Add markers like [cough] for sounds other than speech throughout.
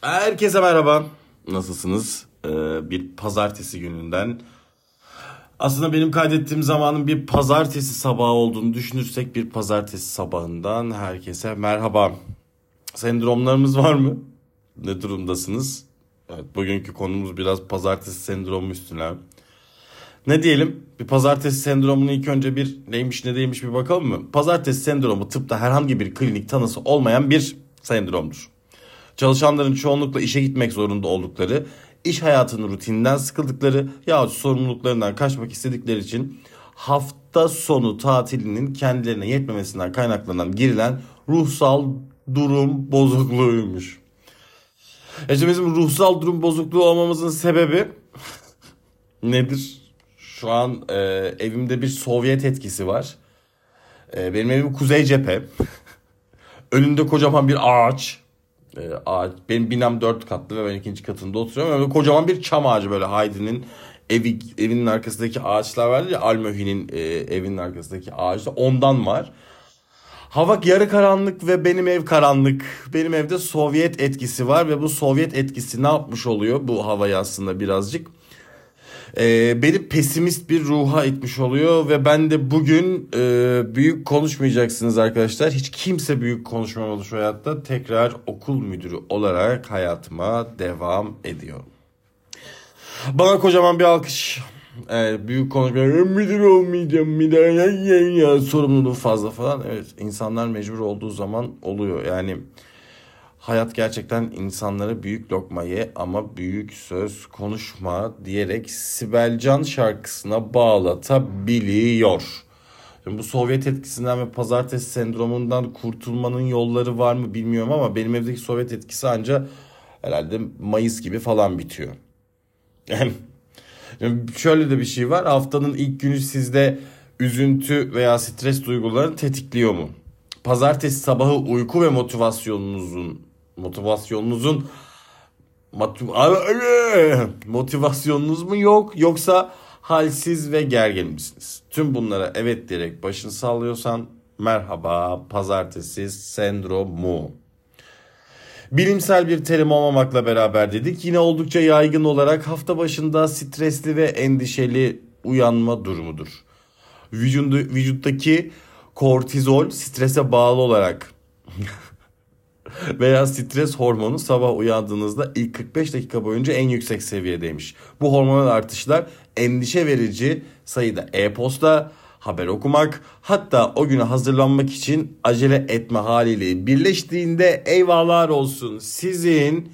Herkese merhaba. Nasılsınız? Ee, bir pazartesi gününden. Aslında benim kaydettiğim zamanın bir pazartesi sabahı olduğunu düşünürsek bir pazartesi sabahından herkese merhaba. Sendromlarımız var mı? Ne durumdasınız? Evet, bugünkü konumuz biraz pazartesi sendromu üstüne. Ne diyelim? Bir pazartesi sendromunu ilk önce bir neymiş ne değilmiş bir bakalım mı? Pazartesi sendromu tıpta herhangi bir klinik tanısı olmayan bir sendromdur. Çalışanların çoğunlukla işe gitmek zorunda oldukları, iş hayatının rutininden sıkıldıkları yahut sorumluluklarından kaçmak istedikleri için hafta sonu tatilinin kendilerine yetmemesinden kaynaklanan girilen ruhsal durum bozukluğuymuş. İşte bizim ruhsal durum bozukluğu olmamızın sebebi [laughs] nedir? Şu an e, evimde bir Sovyet etkisi var. E, benim evim kuzey cephe. [laughs] Önünde kocaman bir ağaç. E, ağaç. Benim binam dört katlı ve ben ikinci katında oturuyorum. Böyle kocaman bir çam ağacı böyle Haydi'nin evi, evinin arkasındaki ağaçlar vardı ya Almöhi'nin e, evinin arkasındaki ağaçta ondan var. Hava yarı karanlık ve benim ev karanlık. Benim evde Sovyet etkisi var ve bu Sovyet etkisi ne yapmış oluyor bu havayı aslında birazcık? Ee, beni pesimist bir ruha itmiş oluyor ve ben de bugün e, büyük konuşmayacaksınız arkadaşlar. Hiç kimse büyük konuşmamalı şu hayatta. Tekrar okul müdürü olarak hayatıma devam ediyorum. Bana kocaman bir alkış. Evet, büyük konuşma müdür olmayacağım daha ya, ya, ya. sorumluluğu fazla falan. Evet insanlar mecbur olduğu zaman oluyor. Yani hayat gerçekten insanlara büyük lokma ye ama büyük söz konuşma diyerek Sibelcan şarkısına bağlatabiliyor. Şimdi bu Sovyet etkisinden ve pazartesi sendromundan kurtulmanın yolları var mı bilmiyorum ama benim evdeki Sovyet etkisi anca herhalde Mayıs gibi falan bitiyor. [laughs] Şöyle de bir şey var. Haftanın ilk günü sizde üzüntü veya stres duygularını tetikliyor mu? Pazartesi sabahı uyku ve motivasyonunuzun motivasyonunuzun motivasyonunuz mu yok yoksa halsiz ve gergin misiniz? Tüm bunlara evet diyerek başını sallıyorsan merhaba pazartesi sendromu. Bilimsel bir terim olmamakla beraber dedik. Yine oldukça yaygın olarak hafta başında stresli ve endişeli uyanma durumudur. Vücudu, vücuttaki kortizol strese bağlı olarak [laughs] [laughs] veya stres hormonu sabah uyandığınızda ilk 45 dakika boyunca en yüksek seviyedeymiş. Bu hormonal artışlar endişe verici sayıda e-posta, haber okumak hatta o güne hazırlanmak için acele etme haliyle birleştiğinde eyvahlar olsun sizin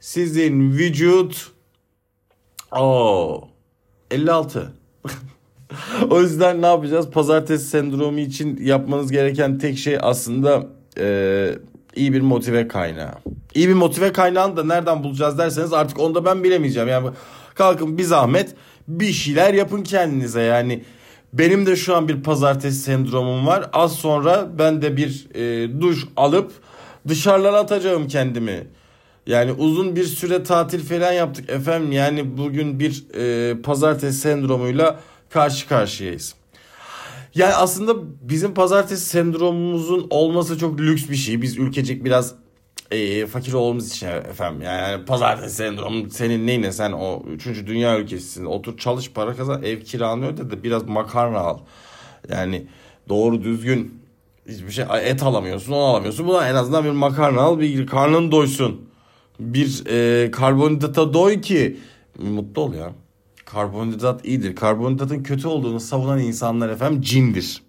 sizin vücut o 56 [laughs] o yüzden ne yapacağız? Pazartesi sendromu için yapmanız gereken tek şey aslında e, iyi bir motive kaynağı. İyi bir motive kaynağını da nereden bulacağız derseniz artık onu da ben bilemeyeceğim. Yani kalkın bir zahmet bir şeyler yapın kendinize yani. Benim de şu an bir pazartesi sendromum var. Az sonra ben de bir e, duş alıp dışarılara atacağım kendimi. Yani uzun bir süre tatil falan yaptık efendim. Yani bugün bir e, pazartesi sendromuyla karşı karşıyayız. Yani aslında bizim pazartesi sendromumuzun olması çok lüks bir şey. Biz ülkecek biraz e, fakir olduğumuz için efendim. Yani pazartesi sendromu senin neyine sen o 3. dünya ülkesisin. Otur çalış para kazan ev kiranı öde de biraz makarna al. Yani doğru düzgün hiçbir şey et alamıyorsun onu alamıyorsun. Buna en azından bir makarna al bir karnın doysun. Bir e, karbonhidrata doy ki mutlu ol ya. Karbonhidrat iyidir. Karbonhidratın kötü olduğunu savunan insanlar efendim cindir.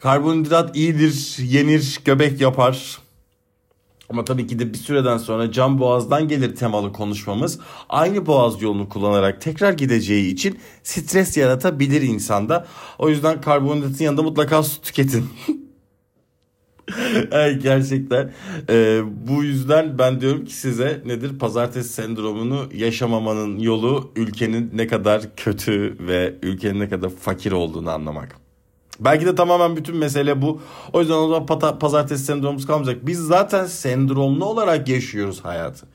Karbonhidrat iyidir, yenir, göbek yapar. Ama tabii ki de bir süreden sonra cam boğazdan gelir temalı konuşmamız. Aynı boğaz yolunu kullanarak tekrar gideceği için stres yaratabilir insanda. O yüzden karbonhidratın yanında mutlaka su tüketin. [laughs] [laughs] evet, gerçekten ee, bu yüzden ben diyorum ki size nedir pazartesi sendromunu yaşamamanın yolu ülkenin ne kadar kötü ve ülkenin ne kadar fakir olduğunu anlamak. Belki de tamamen bütün mesele bu. O yüzden o zaman pata, pazartesi sendromumuz kalmayacak. Biz zaten sendromlu olarak yaşıyoruz hayatı.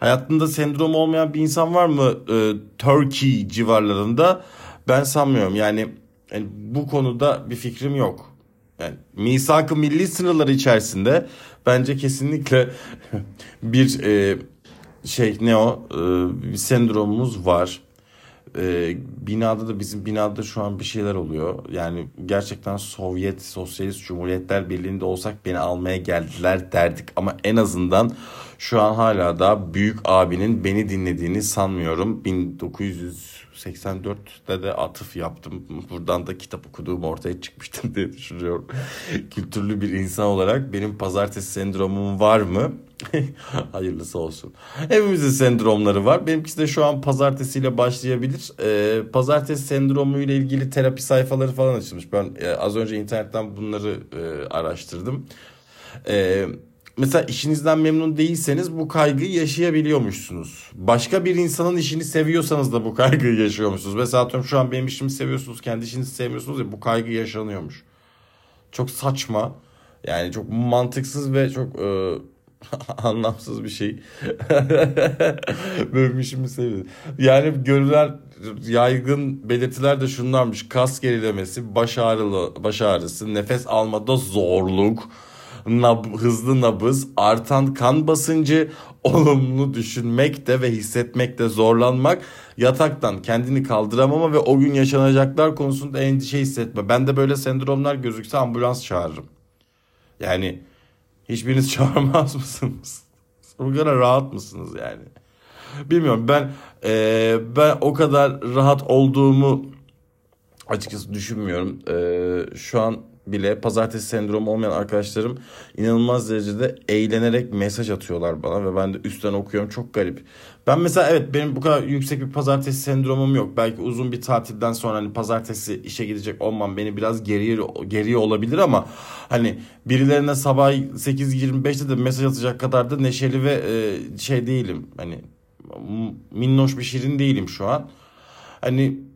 Hayatında sendrom olmayan bir insan var mı ee, Turkey civarlarında? Ben sanmıyorum. Yani, yani bu konuda bir fikrim yok. Yani misak-ı milli sınırları içerisinde bence kesinlikle [laughs] bir e, şey ne o e, bir sendromumuz var. E, binada da bizim binada şu an bir şeyler oluyor. Yani gerçekten Sovyet Sosyalist Cumhuriyetler Birliği'nde olsak beni almaya geldiler derdik. Ama en azından şu an hala da büyük abinin beni dinlediğini sanmıyorum. 1984'te de atıf yaptım. Buradan da kitap okuduğum ortaya çıkmıştım diye düşünüyorum. [laughs] Kültürlü bir insan olarak benim pazartesi sendromum var mı? [laughs] Hayırlısı olsun. Hepimizin sendromları var. Benimkisi de şu an pazartesiyle başlayabilir. Ee, pazartesi sendromu ile ilgili terapi sayfaları falan açılmış. Ben e, az önce internetten bunları e, araştırdım. Eee mesela işinizden memnun değilseniz bu kaygıyı yaşayabiliyormuşsunuz. Başka bir insanın işini seviyorsanız da bu kaygıyı yaşıyormuşsunuz. Mesela atıyorum şu an benim işimi seviyorsunuz, kendi işinizi sevmiyorsunuz ya bu kaygı yaşanıyormuş. Çok saçma. Yani çok mantıksız ve çok e, [laughs] anlamsız bir şey. [laughs] İşimi seviyorum. Yani görülen yaygın belirtiler de şunlarmış. Kas gerilemesi, baş ağrılı, baş ağrısı, nefes almada zorluk, nab, hızlı nabız, artan kan basıncı, [laughs] olumlu düşünmekte ve hissetmekte zorlanmak, yataktan kendini kaldıramama ve o gün yaşanacaklar konusunda endişe hissetme. Ben de böyle sendromlar gözükse ambulans çağırırım. Yani hiçbiriniz [laughs] çağırmaz mısınız? O kadar rahat mısınız yani? Bilmiyorum ben e, ben o kadar rahat olduğumu açıkçası düşünmüyorum. E, şu an bile pazartesi sendromu olmayan arkadaşlarım inanılmaz derecede eğlenerek mesaj atıyorlar bana ve ben de üstten okuyorum çok garip. Ben mesela evet benim bu kadar yüksek bir pazartesi sendromum yok. Belki uzun bir tatilden sonra hani pazartesi işe gidecek olmam beni biraz geriye geriye olabilir ama hani birilerine sabah 8.25'te de mesaj atacak kadar da neşeli ve e, şey değilim. Hani minnoş bir şirin değilim şu an. Hani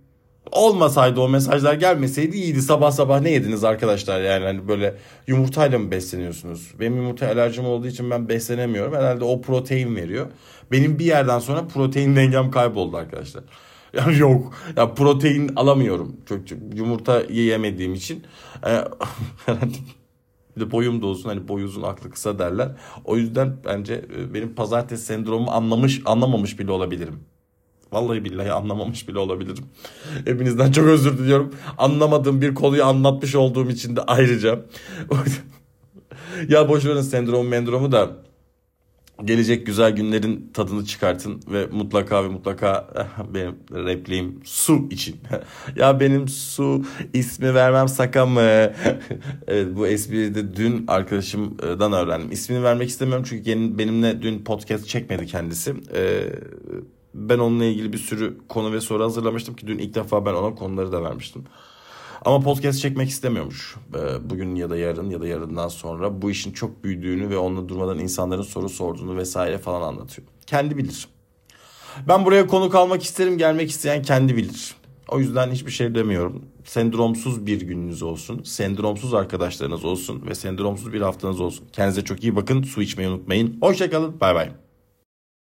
olmasaydı o mesajlar gelmeseydi iyiydi. Sabah sabah ne yediniz arkadaşlar yani hani böyle yumurtayla mı besleniyorsunuz? Benim yumurta alerjim olduğu için ben beslenemiyorum. Herhalde o protein veriyor. Benim bir yerden sonra protein [laughs] dengem kayboldu arkadaşlar. Yani yok. Ya protein alamıyorum. Çok, çok yumurta yiyemediğim için. [laughs] Ee, bir de boyum da olsun hani boy uzun aklı kısa derler. O yüzden bence e, benim pazartesi sendromumu anlamış anlamamış bile olabilirim. Vallahi billahi anlamamış bile olabilirim. Hepinizden çok özür diliyorum. Anlamadığım bir konuyu anlatmış olduğum için de ayrıca. ya boş verin sendrom mendromu da gelecek güzel günlerin tadını çıkartın ve mutlaka ve mutlaka benim repliğim su için. [laughs] ya benim su ismi vermem saka mı? [laughs] evet bu espriyi de dün arkadaşımdan öğrendim. İsmini vermek istemiyorum çünkü benimle dün podcast çekmedi kendisi. Ee, ben onunla ilgili bir sürü konu ve soru hazırlamıştım ki dün ilk defa ben ona konuları da vermiştim. Ama podcast çekmek istemiyormuş. Ee, bugün ya da yarın ya da yarından sonra bu işin çok büyüdüğünü ve onunla durmadan insanların soru sorduğunu vesaire falan anlatıyor. Kendi bilir. Ben buraya konu kalmak isterim gelmek isteyen kendi bilir. O yüzden hiçbir şey demiyorum. Sendromsuz bir gününüz olsun. Sendromsuz arkadaşlarınız olsun. Ve sendromsuz bir haftanız olsun. Kendinize çok iyi bakın. Su içmeyi unutmayın. Hoşçakalın. Bay bay.